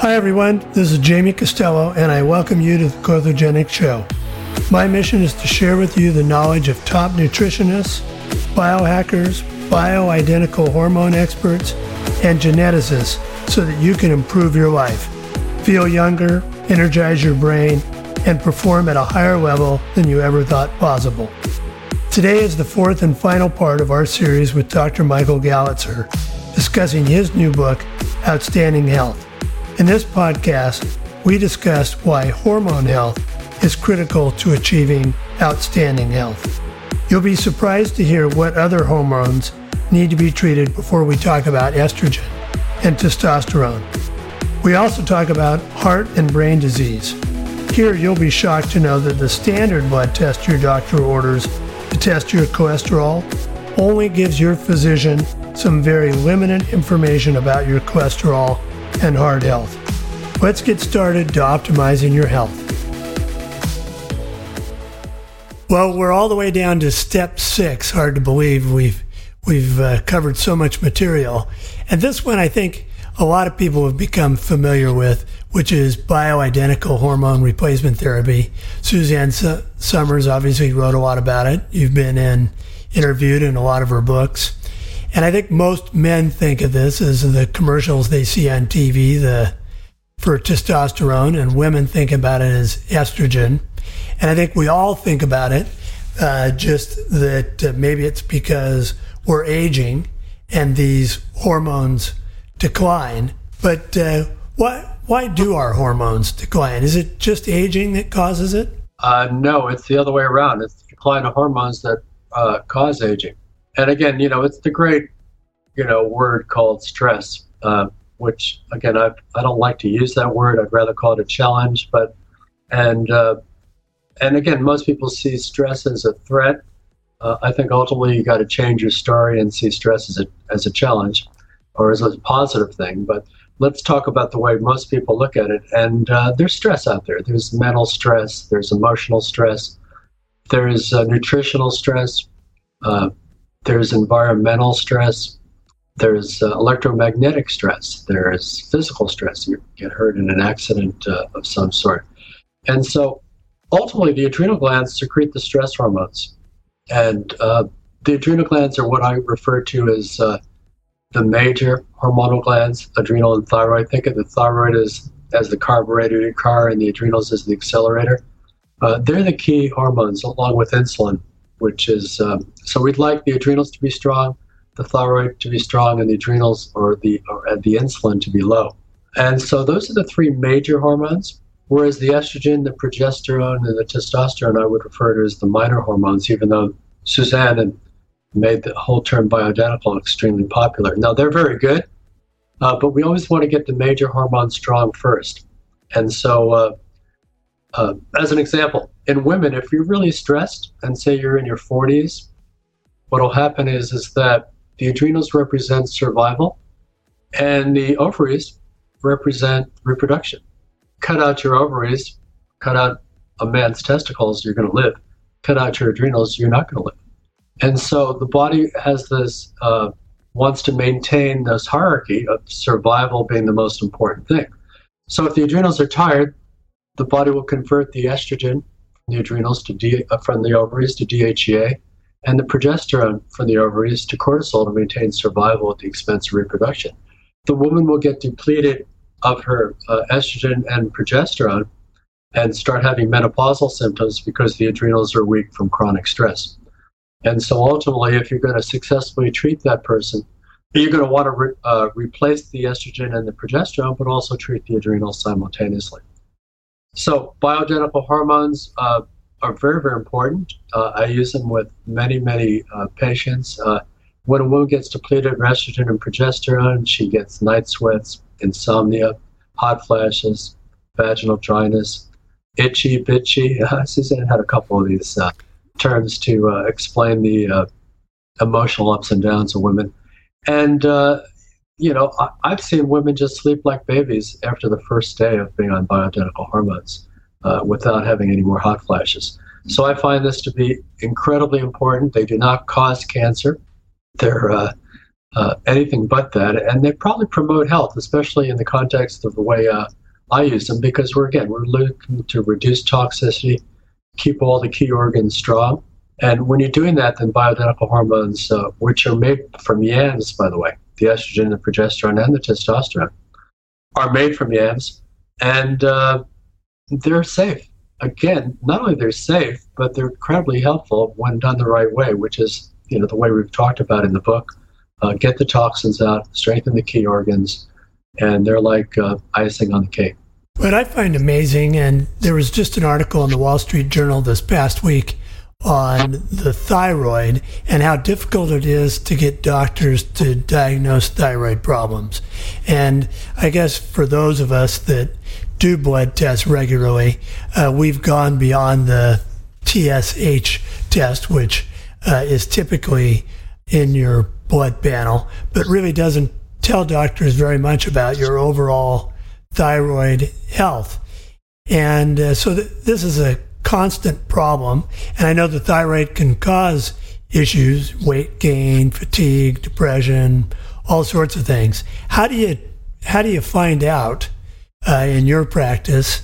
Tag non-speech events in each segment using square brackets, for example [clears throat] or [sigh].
Hi, everyone. This is Jamie Costello, and I welcome you to the Klothogenic Show. My mission is to share with you the knowledge of top nutritionists, biohackers, bioidentical hormone experts, and geneticists so that you can improve your life, feel younger, energize your brain, and perform at a higher level than you ever thought possible. Today is the fourth and final part of our series with Dr. Michael Galitzer, discussing his new book, Outstanding Health. In this podcast, we discussed why hormone health is critical to achieving outstanding health. You'll be surprised to hear what other hormones need to be treated before we talk about estrogen and testosterone. We also talk about heart and brain disease. Here, you'll be shocked to know that the standard blood test your doctor orders to test your cholesterol only gives your physician some very limited information about your cholesterol and heart health. Let's get started to optimizing your health. Well, we're all the way down to step six. Hard to believe we've we've uh, covered so much material, and this one I think a lot of people have become familiar with, which is bioidentical hormone replacement therapy. Suzanne S- Somers obviously wrote a lot about it. You've been in interviewed in a lot of her books. And I think most men think of this as the commercials they see on TV the for testosterone, and women think about it as estrogen. And I think we all think about it uh, just that uh, maybe it's because we're aging and these hormones decline. But uh, why why do our hormones decline? Is it just aging that causes it? Uh, no, it's the other way around. It's the decline of hormones that uh, cause aging and again, you know, it's the great, you know, word called stress, uh, which again, I I don't like to use that word. I'd rather call it a challenge. But and uh, and again, most people see stress as a threat. Uh, I think ultimately you got to change your story and see stress as a as a challenge or as a positive thing. But let's talk about the way most people look at it. And uh, there's stress out there. There's mental stress. There's emotional stress. There's uh, nutritional stress. There's environmental stress, there's uh, electromagnetic stress, there's physical stress. You get hurt in an accident uh, of some sort. And so ultimately, the adrenal glands secrete the stress hormones. And uh, the adrenal glands are what I refer to as uh, the major hormonal glands, adrenal and thyroid. Think of the thyroid as, as the carburetor of your car and the adrenals as the accelerator. Uh, they're the key hormones, along with insulin which is um, so we'd like the adrenals to be strong, the thyroid to be strong, and the adrenals or the or the insulin to be low. And so those are the three major hormones. Whereas the estrogen, the progesterone, and the testosterone, I would refer to as the minor hormones, even though Suzanne made the whole term bioidentical extremely popular. Now they're very good, uh, but we always want to get the major hormones strong first. And so uh, uh, as an example, in women, if you're really stressed and say you're in your 40s, what will happen is is that the adrenals represent survival, and the ovaries represent reproduction. Cut out your ovaries, cut out a man's testicles, you're going to live. Cut out your adrenals, you're not going to live. And so the body has this uh, wants to maintain this hierarchy of survival being the most important thing. So if the adrenals are tired, the body will convert the estrogen from the adrenals to D, uh, from the ovaries to DHEA, and the progesterone from the ovaries to cortisol to maintain survival at the expense of reproduction. The woman will get depleted of her uh, estrogen and progesterone and start having menopausal symptoms because the adrenals are weak from chronic stress. And so ultimately, if you're going to successfully treat that person, you're going to want to re- uh, replace the estrogen and the progesterone, but also treat the adrenals simultaneously. So bioidentical hormones uh, are very, very important. Uh, I use them with many, many uh, patients. Uh, when a woman gets depleted estrogen and progesterone, she gets night sweats, insomnia, hot flashes, vaginal dryness, itchy, bitchy. [laughs] Suzanne had a couple of these uh, terms to uh, explain the emotional ups and downs of women. And you know, I, have seen women just sleep like babies after the first day of being on bioidentical hormones uh, without having any more hot flashes. So I find this to be incredibly important. They do not cause cancer. They're uh, uh, anything but that. And they probably promote health, especially in the context of the way uh, I use them, because we're again we're looking to reduce toxicity, keep all the key organs strong. And when you're doing that, then bioidentical hormones, uh, which are made from yams, by the way, the estrogen, the progesterone, and the testosterone, are made from yams, and uh, they're safe. Again, not only they're safe, but they're incredibly helpful when done the right way, which is you know the way we've talked about in the book. Uh, get the toxins out, strengthen the key organs, and they're like uh, icing on the cake. What I find amazing, and there was just an article in the Wall Street Journal this past week on the thyroid and how difficult it is to get doctors to diagnose thyroid problems. And I guess for those of us that do blood tests regularly, uh, we've gone beyond the TSH test, which uh, is typically in your blood panel, but really doesn't tell doctors very much about your overall thyroid health. And uh, so th- this is a constant problem. And I know the thyroid can cause issues, weight gain, fatigue, depression, all sorts of things. How do you how do you find out uh, in your practice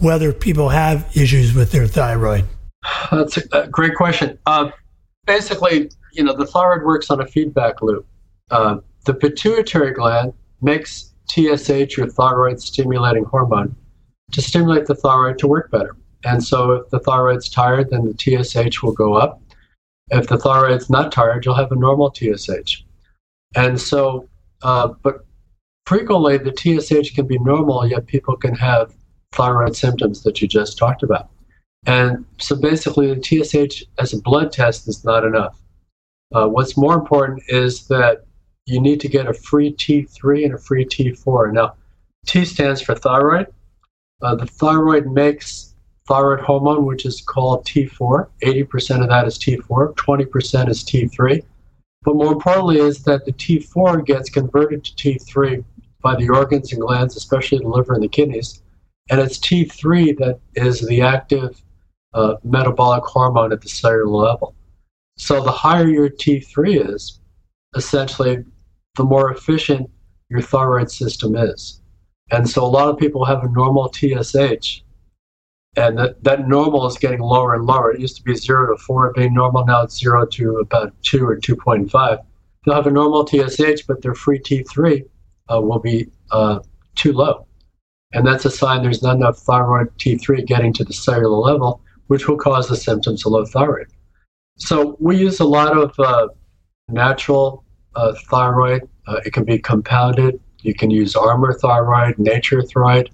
whether people have issues with their thyroid? That's a great question. Uh, basically, you know, the thyroid works on a feedback loop. Uh, the pituitary gland makes TSH, or thyroid stimulating hormone, to stimulate the thyroid to work better. And so if the thyroid's tired, then the TSH will go up. If the thyroid's not tired, you'll have a normal TSH. And so, uh, but frequently the TSH can be normal, yet people can have thyroid symptoms that you just talked about. And so basically, the TSH as a blood test is not enough. Uh, what's more important is that you need to get a free T3 and a free T4. Now, T stands for thyroid. Uh, the thyroid makes thyroid hormone, which is called T4. 80% of that is T4, 20% is T3. But more importantly, is that the T4 gets converted to T3 by the organs and glands, especially the liver and the kidneys. And it's T3 that is the active uh, metabolic hormone at the cellular level. So the higher your T3 is, essentially, the more efficient your thyroid system is. And so a lot of people have a normal TSH, and that, that normal is getting lower and lower. It used to be zero to four being normal, now it's zero to about two or 2.5. They'll have a normal TSH, but their free T3 uh, will be uh, too low. And that's a sign there's not enough thyroid T3 getting to the cellular level, which will cause the symptoms of low thyroid. So we use a lot of uh, natural uh, thyroid. Uh, it can be compounded. You can use Armour thyroid, Nature-Throid.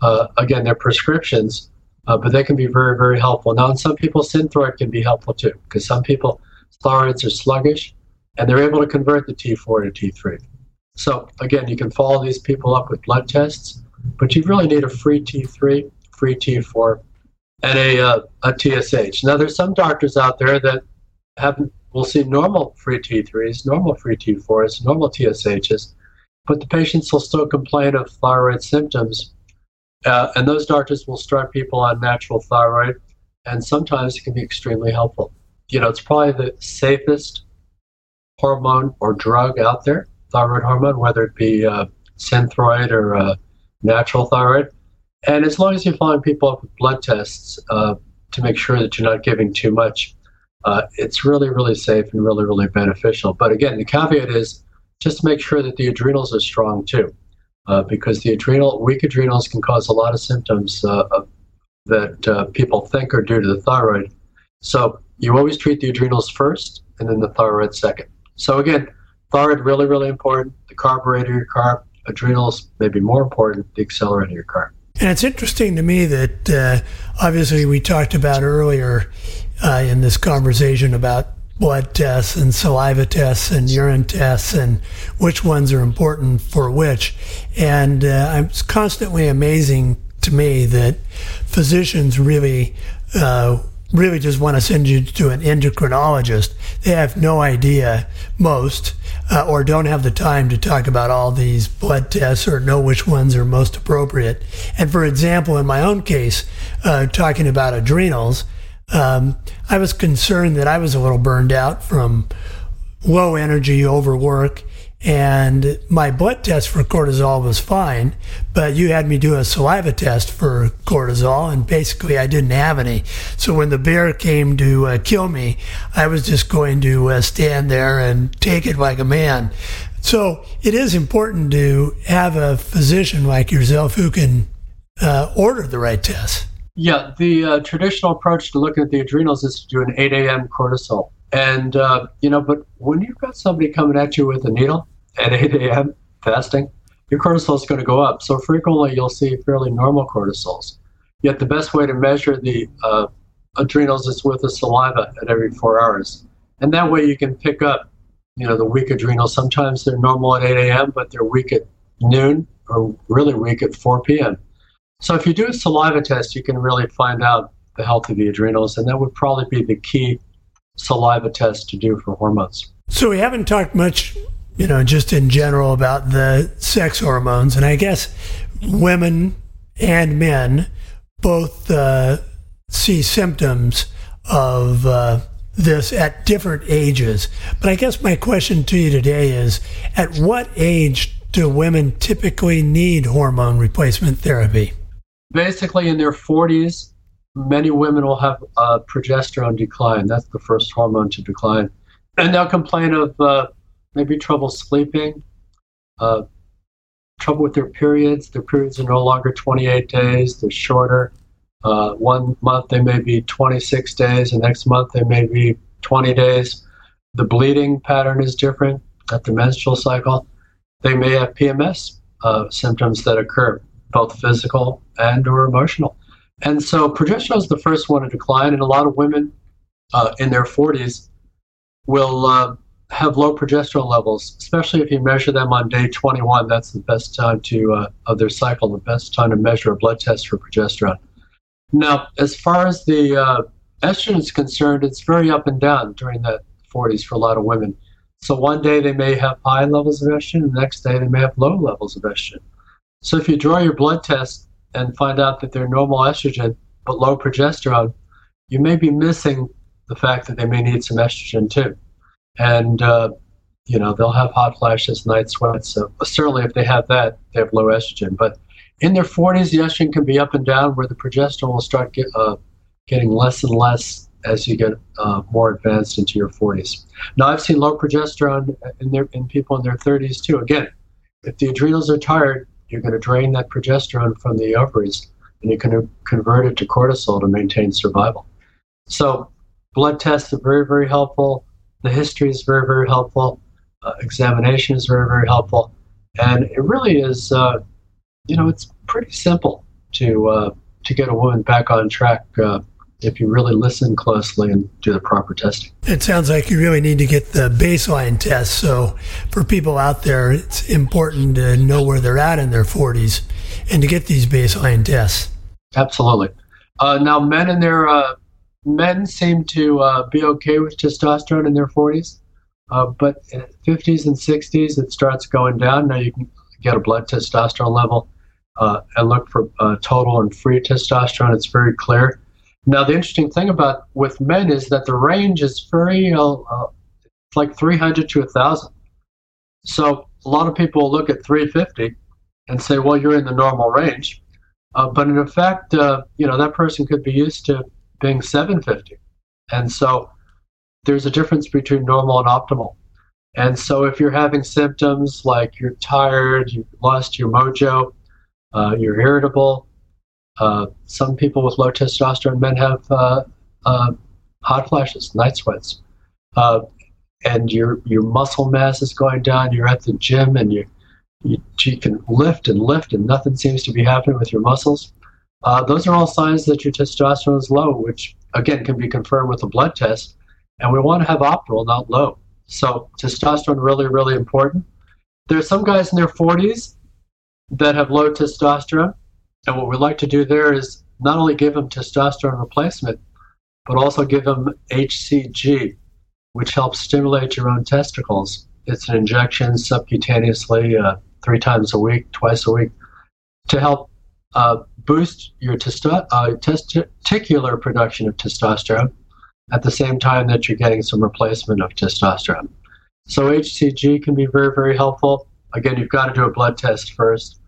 Uh, again, they're prescriptions, uh, but they can be very, very helpful. Now, in some people, Synthroid can be helpful too, because some people thyroids are sluggish, and they're able to convert the T4 to T3. So again, you can follow these people up with blood tests, but you really need a free T3, free T4, and a, uh, a TSH. Now, there's some doctors out there that have will see normal free T3s, normal free T4s, normal TSHs, but the patients will still complain of thyroid symptoms uh, and those doctors will start people on natural thyroid, and sometimes it can be extremely helpful. You know, it's probably the safest hormone or drug out there, thyroid hormone, whether it be uh, synthroid or uh, natural thyroid. And as long as you're following people up with blood tests uh, to make sure that you're not giving too much, uh, it's really, really safe and really, really beneficial. But again, the caveat is just make sure that the adrenals are strong too uh, because the adrenal weak adrenals can cause a lot of symptoms uh, that uh, people think are due to the thyroid. So you always treat the adrenals first, and then the thyroid second. So again, thyroid really really important. The carburetor your car, adrenals maybe more important. The accelerator your car. And it's interesting to me that uh, obviously we talked about earlier uh, in this conversation about blood tests and saliva tests and urine tests and which ones are important for which. And uh, it's constantly amazing to me that physicians really, uh, really just want to send you to an endocrinologist. They have no idea, most, uh, or don't have the time to talk about all these blood tests or know which ones are most appropriate. And for example, in my own case, uh, talking about adrenals, um, I was concerned that I was a little burned out from low energy overwork and my blood test for cortisol was fine, but you had me do a saliva test for cortisol, and basically I didn't have any. So when the bear came to uh, kill me, I was just going to uh, stand there and take it like a man. So it is important to have a physician like yourself who can uh, order the right tests. Yeah, the uh, traditional approach to looking at the adrenals is to do an 8 a.m. cortisol. And, uh, you know, but when you've got somebody coming at you with a needle at 8 a.m. fasting, your cortisol is going to go up. So frequently you'll see fairly normal cortisols. Yet the best way to measure the uh, adrenals is with the saliva at every four hours. And that way you can pick up, you know, the weak adrenals. Sometimes they're normal at 8 a.m., but they're weak at noon or really weak at 4 p.m. So if you do a saliva test, you can really find out the health of the adrenals, and that would probably be the key saliva test to do for hormones. So we haven't talked much, you know, just in general about the sex hormones, and I guess women and men both uh, see symptoms of uh, this at different ages. But I guess my question to you today is: At what age do women typically need hormone replacement therapy? Basically in their 40s, many women will have a progesterone decline. That's the first hormone to decline. And they'll complain of uh, maybe trouble sleeping, uh, trouble with their periods. Their periods are no longer 28 days, they're shorter. Uh, one month they may be 26 days, the next month they may be 20 days. The bleeding pattern is different at the menstrual cycle. They may have PMS uh, symptoms that occur both physical and or emotional. And so progesterone is the first one to decline, and a lot of women uh, in their 40s will uh, have low progesterone levels, especially if you measure them on day 21. That's the best time to uh, of their cycle, the best time to measure a blood test for progesterone. Now, as far as the uh, estrogen is concerned, it's very up and down during the 40s for a lot of women. So one day they may have high levels of estrogen, the next day they may have low levels of estrogen. So if you draw your blood test and find out that they're normal estrogen but low progesterone, you may be missing the fact that they may need some estrogen too. And, uh, you know, they'll have hot flashes, night sweats. So certainly if they have that, they have low estrogen. But in their 40s, the estrogen can be up and down where the progesterone will start get, uh, getting less and less as you get uh, more advanced into your 40s. Now, I've seen low progesterone in, their, in people in their 30s too. Again, if the adrenals are tired, you're going to drain that progesterone from the ovaries and you're going to convert it to cortisol to maintain survival. So, blood tests are very, very helpful. The history is very, very helpful. Uh, examination is very, very helpful. And it really is, uh, you know, it's pretty simple to uh, to get a woman back on track uh, if you really listen closely and do the proper testing. It sounds like you really need to get the baseline test. So, for people out there, it's important to know where they're at in their 40s and to get these baseline tests. Absolutely. Uh, now, men in their uh, men seem to uh, be okay with testosterone in their 40s, uh, but in 50s and 60s, it starts going down. Now, you can get a blood testosterone level uh, and look for uh, total and free testosterone. It's very clear now, the interesting thing about with men is that the range is very uh, uh, like 300 to 1,000. So a lot of people look at 350 and say, well, you're in the normal range. Uh, but in effect, uh, you know, that person could be used to being 750. And so there's a difference between normal and optimal. And so if you're having symptoms like you're tired, you've lost your mojo, uh, you're irritable, uh, some people with low testosterone men have uh, uh, hot flashes, night sweats, uh, and your your muscle mass is going down. You're at the gym and you, you, you can lift and lift and nothing seems to be happening with your muscles. Those are all signs that your testosterone is low, which again can be confirmed with a blood test. And we want to have optimal, not low. So testosterone really, really important. There are some guys in their 40s that have low testosterone and what we like to do there is not only give them testosterone replacement, but also give them HCG, which helps stimulate your own testicles. It's an injection subcutaneously uh, three times a week, twice a week, to help uh, boost your testo- uh, testicular production of testosterone at the same time that you're getting some replacement of testosterone. So HCG can be very, very helpful. Again, you've got to do a blood test first.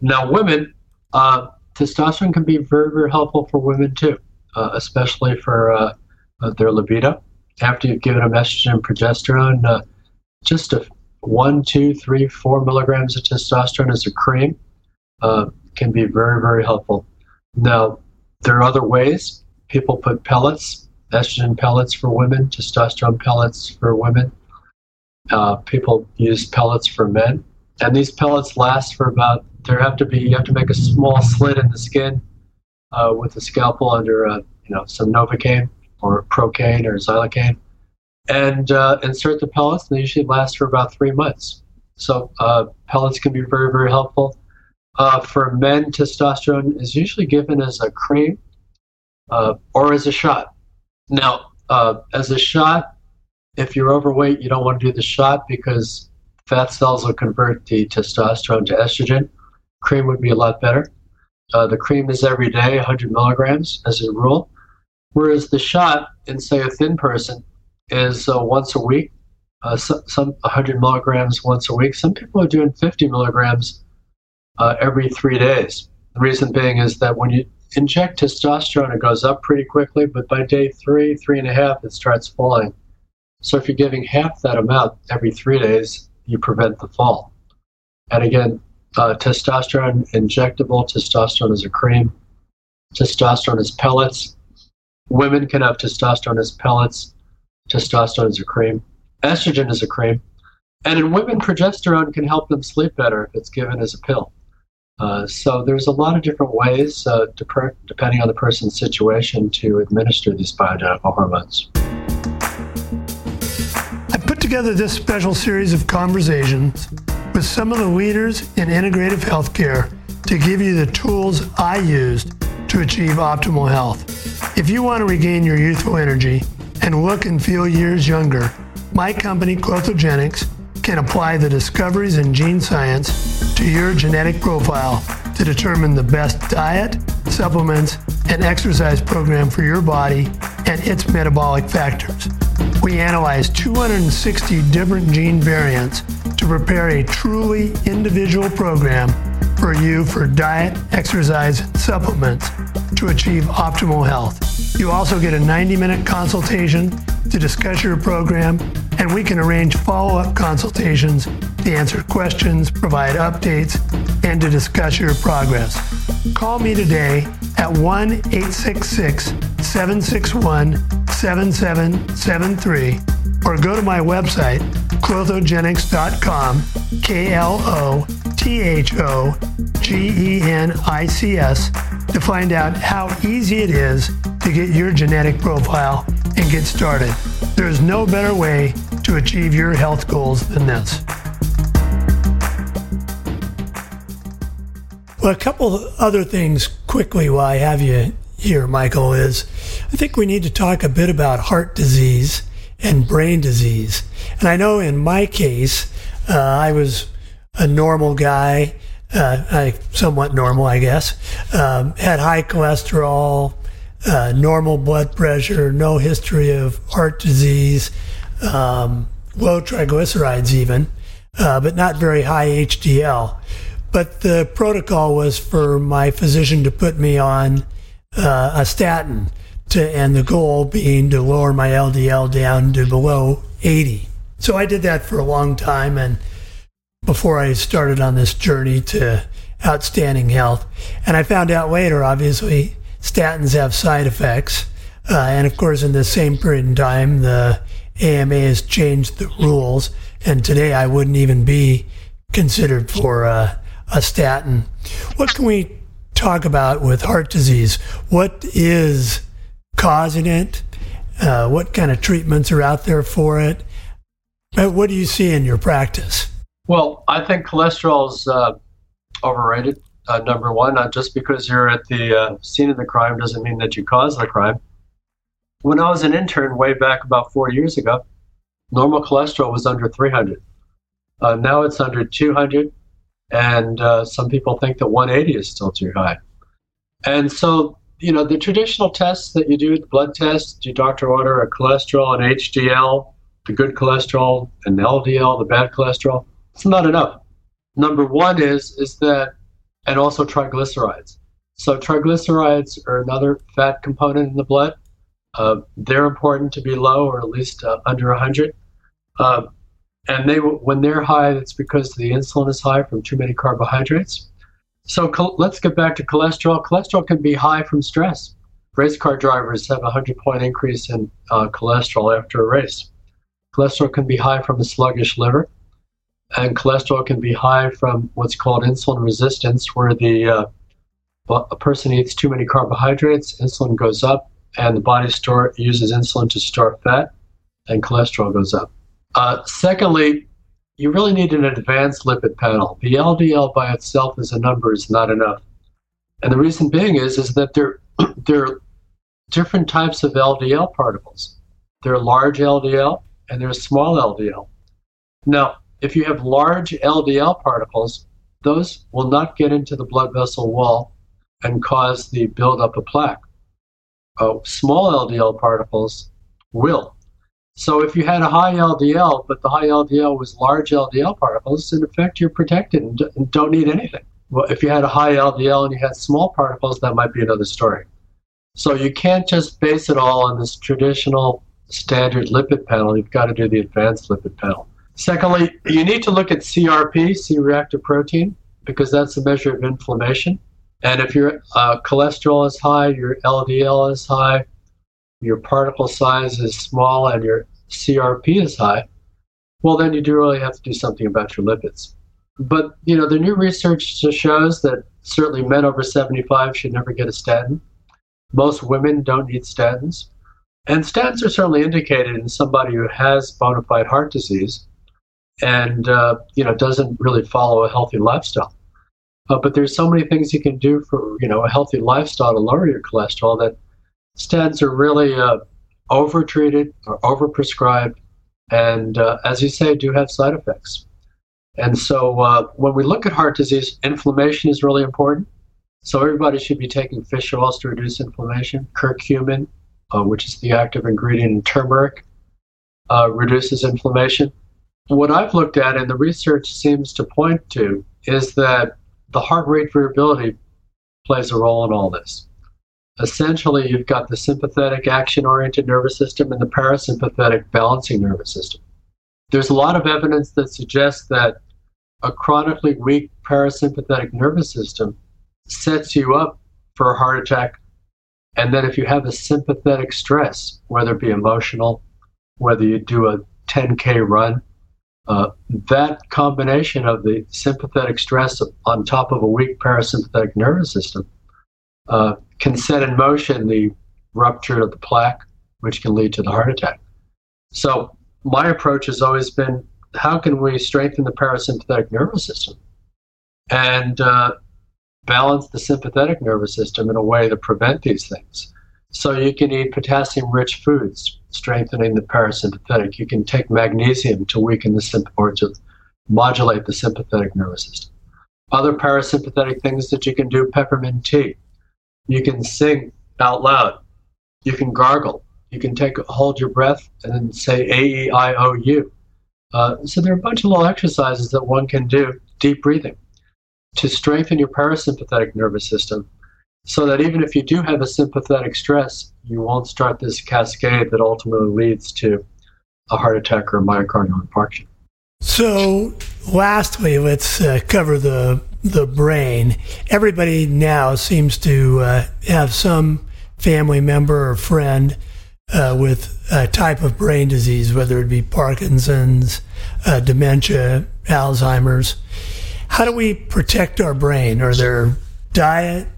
Now, women, uh, testosterone can be very, very helpful for women too, uh, especially for uh, uh their libido. After you've given them estrogen and progesterone, uh, just a one, two, three, four milligrams of testosterone as a cream uh, can be very, very helpful. Now, there are other ways. People put pellets, estrogen pellets for women, testosterone pellets for women. People use pellets for men, and these pellets last for about. There have to be you have to make a small slit in the skin uh, with a scalpel under uh, you know some novocaine or procaine or xylocaine, and uh, insert the pellets. And they usually last for about three months. So uh, pellets can be very very helpful. Uh, for men, testosterone is usually given as a cream or as a shot. Now, as a shot, if you're overweight, you don't want to do the shot because fat cells will convert the testosterone to estrogen. Cream would be a lot better. Uh, the cream is every day, 100 milligrams as a rule, whereas the shot in, say, a thin person is uh, once a week, uh, some, some 100 milligrams once a week. Some people are doing 50 milligrams uh, every three days. The reason being is that when you inject testosterone, it goes up pretty quickly, but by day three, three and a half, it starts falling. So if you're giving half that amount every three days, you prevent the fall. And again, uh, testosterone injectable, testosterone is a cream, testosterone is pellets. Women can have testosterone as pellets, testosterone is a cream, estrogen is a cream. And in women, progesterone can help them sleep better if it's given as a pill. Uh, so there's a lot of different ways, uh, depending on the person's situation, to administer these bioidentical hormones I put together this special series of conversations with some of the leaders in integrative healthcare to give you the tools I used to achieve optimal health. If you want to regain your youthful energy and look and feel years younger, my company, Klothogenics, can apply the discoveries in gene science to your genetic profile to determine the best diet, supplements, and exercise program for your body and its metabolic factors. We analyzed 260 different gene variants prepare a truly individual program for you for diet, exercise, supplements to achieve optimal health. You also get a 90 minute consultation to discuss your program, and we can arrange follow up consultations to answer questions, provide updates, and to discuss your progress. Call me today at 1 866 761 7773 or go to my website, klothogenics.com, K L O T H O G E N I C S, to find out how easy it is to get your genetic profile and get started. There is no better way to achieve your health goals than this. Well, a couple other things quickly while I have you here, Michael, is I think we need to talk a bit about heart disease and brain disease. And I know in my case, uh, I was a normal guy, uh, I, somewhat normal, I guess, um, had high cholesterol, uh, normal blood pressure, no history of heart disease, um, low triglycerides, even, uh, but not very high HDL. But the protocol was for my physician to put me on uh, a statin, to, and the goal being to lower my LDL down to below 80. So I did that for a long time, and before I started on this journey to outstanding health, and I found out later, obviously, statins have side effects, uh, and of course, in the same period in time, the AMA has changed the rules, and today I wouldn't even be considered for uh, a statin. What can we talk about with heart disease? What is causing it? Uh, what kind of treatments are out there for it? Uh, what do you see in your practice? Well, I think cholesterol is uh, overrated. Uh, number one, not just because you're at the uh, scene of the crime doesn't mean that you caused the crime. When I was an intern way back about four years ago, normal cholesterol was under 300. Uh, now it's under 200 and uh, some people think that 180 is still too high. And so, you know, the traditional tests that you do, the blood tests, your doctor order a cholesterol and HDL, the good cholesterol and LDL, the bad cholesterol. It's not enough. Number one is is that, and also triglycerides. So triglycerides are another fat component in the blood. Uh, they're important to be low or at least uh, under 100. Uh, and they when they're high, it's because the insulin is high from too many carbohydrates. So let's get back to cholesterol. Cholesterol can be high from stress. Race car drivers have a 100 point increase in uh, cholesterol after a race. Cholesterol can be high from a sluggish liver, and cholesterol can be high from what's called insulin resistance, where the uh, a person eats too many carbohydrates, insulin goes up, and the body store uses insulin to store fat, and cholesterol goes up. Uh, secondly, you really need an advanced lipid panel. The LDL by itself as a number is not enough. And the reason being is, is that there, [clears throat] there are different types of LDL particles. There are large LDL and there's small LDL. Now, if you have large LDL particles, those will not get into the blood vessel wall and cause the buildup of plaque. Oh, small LDL particles will. So if you had a high LDL, but the high LDL was large LDL particles, in effect, you're protected and don't need anything. Well, if you had a high LDL and you had small particles, that might be another story. So you can't just base it all on this traditional standard lipid panel. You've got to do the advanced lipid panel. Secondly, you need to look at CRP, C-reactive protein, because that's a measure of inflammation. And if your uh, cholesterol is high, your LDL is high, your particle size is small, and your CRP is high, well, then you do really have to do something about your lipids. But, you know, the new research shows that certainly men over 75 should never get a statin. Most women don't need statins. And statins are certainly indicated in somebody who has bona fide heart disease and, uh, you know, doesn't really follow a healthy lifestyle. Uh, but there's so many things you can do for, you know, a healthy lifestyle to lower your cholesterol that statins are really uh, overtreated or overprescribed, and uh, as you say, do have side effects. And so uh, when we look at heart disease, inflammation is really important. So everybody should be taking fish oils to reduce inflammation. Curcumin, uh, which is the active ingredient in turmeric, uh, reduces inflammation. What I've looked at and the research seems to point to is that the heart rate variability plays a role in all this essentially you've got the sympathetic action oriented nervous system and the parasympathetic balancing nervous system. There's a lot of evidence that suggests that a chronically weak parasympathetic nervous system sets you up for a heart attack. And then if you have a sympathetic stress, whether it be emotional, whether you do a 10K run, uh, that combination of the sympathetic stress on top of a weak parasympathetic nervous system uh, can set in motion the rupture of the plaque, which can lead to the heart attack. So, my approach has always been how can we strengthen the parasympathetic nervous system and uh, balance the sympathetic nervous system in a way to prevent these things? So, you can eat potassium rich foods, strengthening the parasympathetic. You can take magnesium to weaken the sympathetic or to modulate the sympathetic nervous system. Other parasympathetic things that you can do peppermint tea you can sing out loud. You can gargle. You can take hold your breath and then say A E I O U. Uh, so there are a bunch of little exercises that one can do, deep breathing, to strengthen your parasympathetic nervous system, so that even if you do have a sympathetic stress, you won't start this cascade that ultimately leads to a heart attack or myocardial infarction. So, lastly, let's uh, cover the the brain. Everybody now seems to uh, have some family member or friend uh, with a type of brain disease, whether it be Parkinson's, uh, dementia, Alzheimer's. How do we protect our brain? Are there diet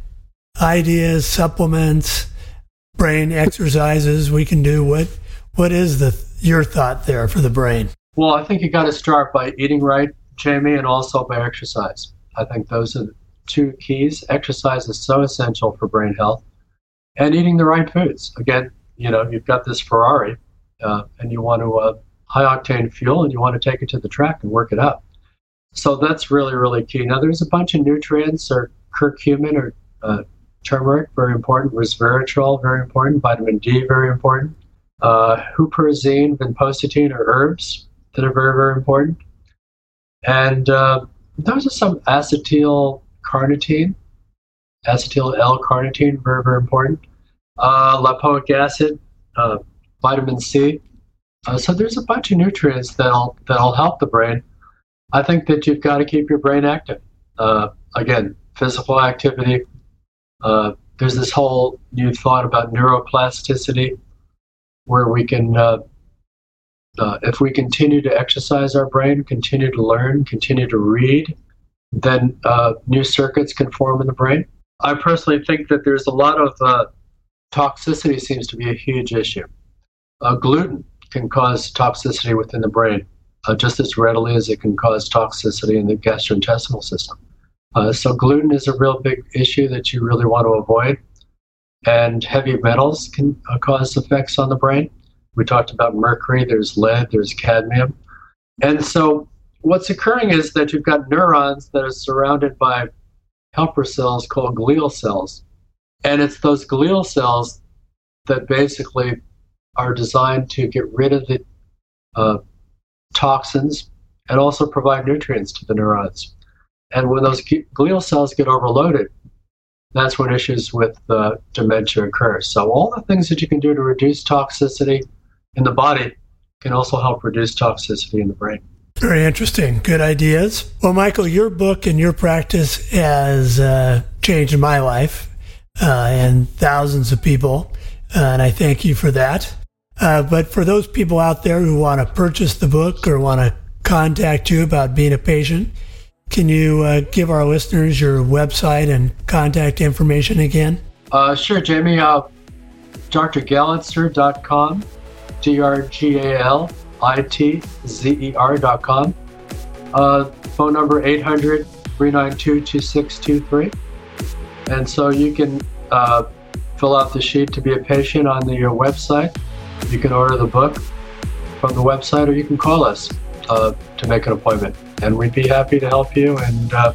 ideas, supplements, brain exercises we can do? What What is the your thought there for the brain? Well, I think you got to start by eating right, Jamie, and also by exercise. I think those are the two keys. Exercise is so essential for brain health, and eating the right foods. Again, you know, you've got this Ferrari, uh, and you want to uh, high octane fuel, and you want to take it to the track and work it up. So that's really, really key. Now, there's a bunch of nutrients, or curcumin, or uh, turmeric, very important. Resveratrol, very important. Vitamin D, very important. uh, huperzine, vinpocetine are herbs that are very, very important. And uh, those are some acetyl carnitine, acetyl L-carnitine, very, very important. Uh, lipoic acid, uh, vitamin C. Uh, so there's a bunch of nutrients that'll that'll help the brain. I think that you've got to keep your brain active. Uh, again, physical activity. Uh, there's this whole new thought about neuroplasticity, where we can, uh, if we continue to exercise our brain, continue to learn, continue to read, then uh, new circuits can form in the brain. I personally think that there's a lot of uh, toxicity seems to be a huge issue. Uh, gluten can cause toxicity within the brain uh, just as readily as it can cause toxicity in the gastrointestinal system. Uh, so gluten is a real big issue that you really want to avoid. And heavy metals can cause effects on the brain. We talked about mercury, there's lead, there's cadmium. And so what's occurring is that you've got neurons that are surrounded by helper cells called glial cells. And it's those glial cells that basically are designed to get rid of the uh, toxins and also provide nutrients to the neurons. And when those glial cells get overloaded, that's when issues with uh, dementia occur. So all the things that you can do to reduce toxicity in the body can also help reduce toxicity in the brain. Very interesting. Good ideas. Well, Michael, your book and your practice has uh, changed my life uh, and thousands of people. Uh, and I thank you for that. Uh, but for those people out there who want to purchase the book or want to contact you about being a patient, can you uh, give our listeners your website and contact information again? Uh, sure, Jamie. Uh, drgalitzer.com, D R G A L I T Z E R.com. Uh, phone number 800 392 2623. And so you can uh, fill out the sheet to be a patient on the uh, website. You can order the book from the website or you can call us uh, to make an appointment. And we'd be happy to help you and uh,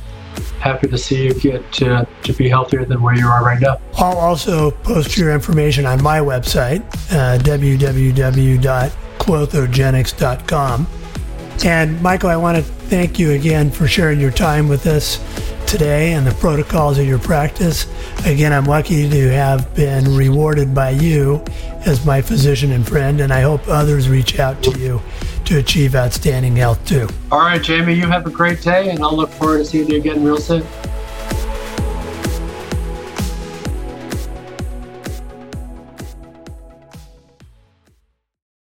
happy to see you get to, to be healthier than where you are right now. I'll also post your information on my website, uh, www.klothogenics.com. And Michael, I want to thank you again for sharing your time with us today and the protocols of your practice. Again, I'm lucky to have been rewarded by you as my physician and friend, and I hope others reach out to you to achieve outstanding health too. All right, Jamie, you have a great day, and I'll look forward to seeing you again real soon.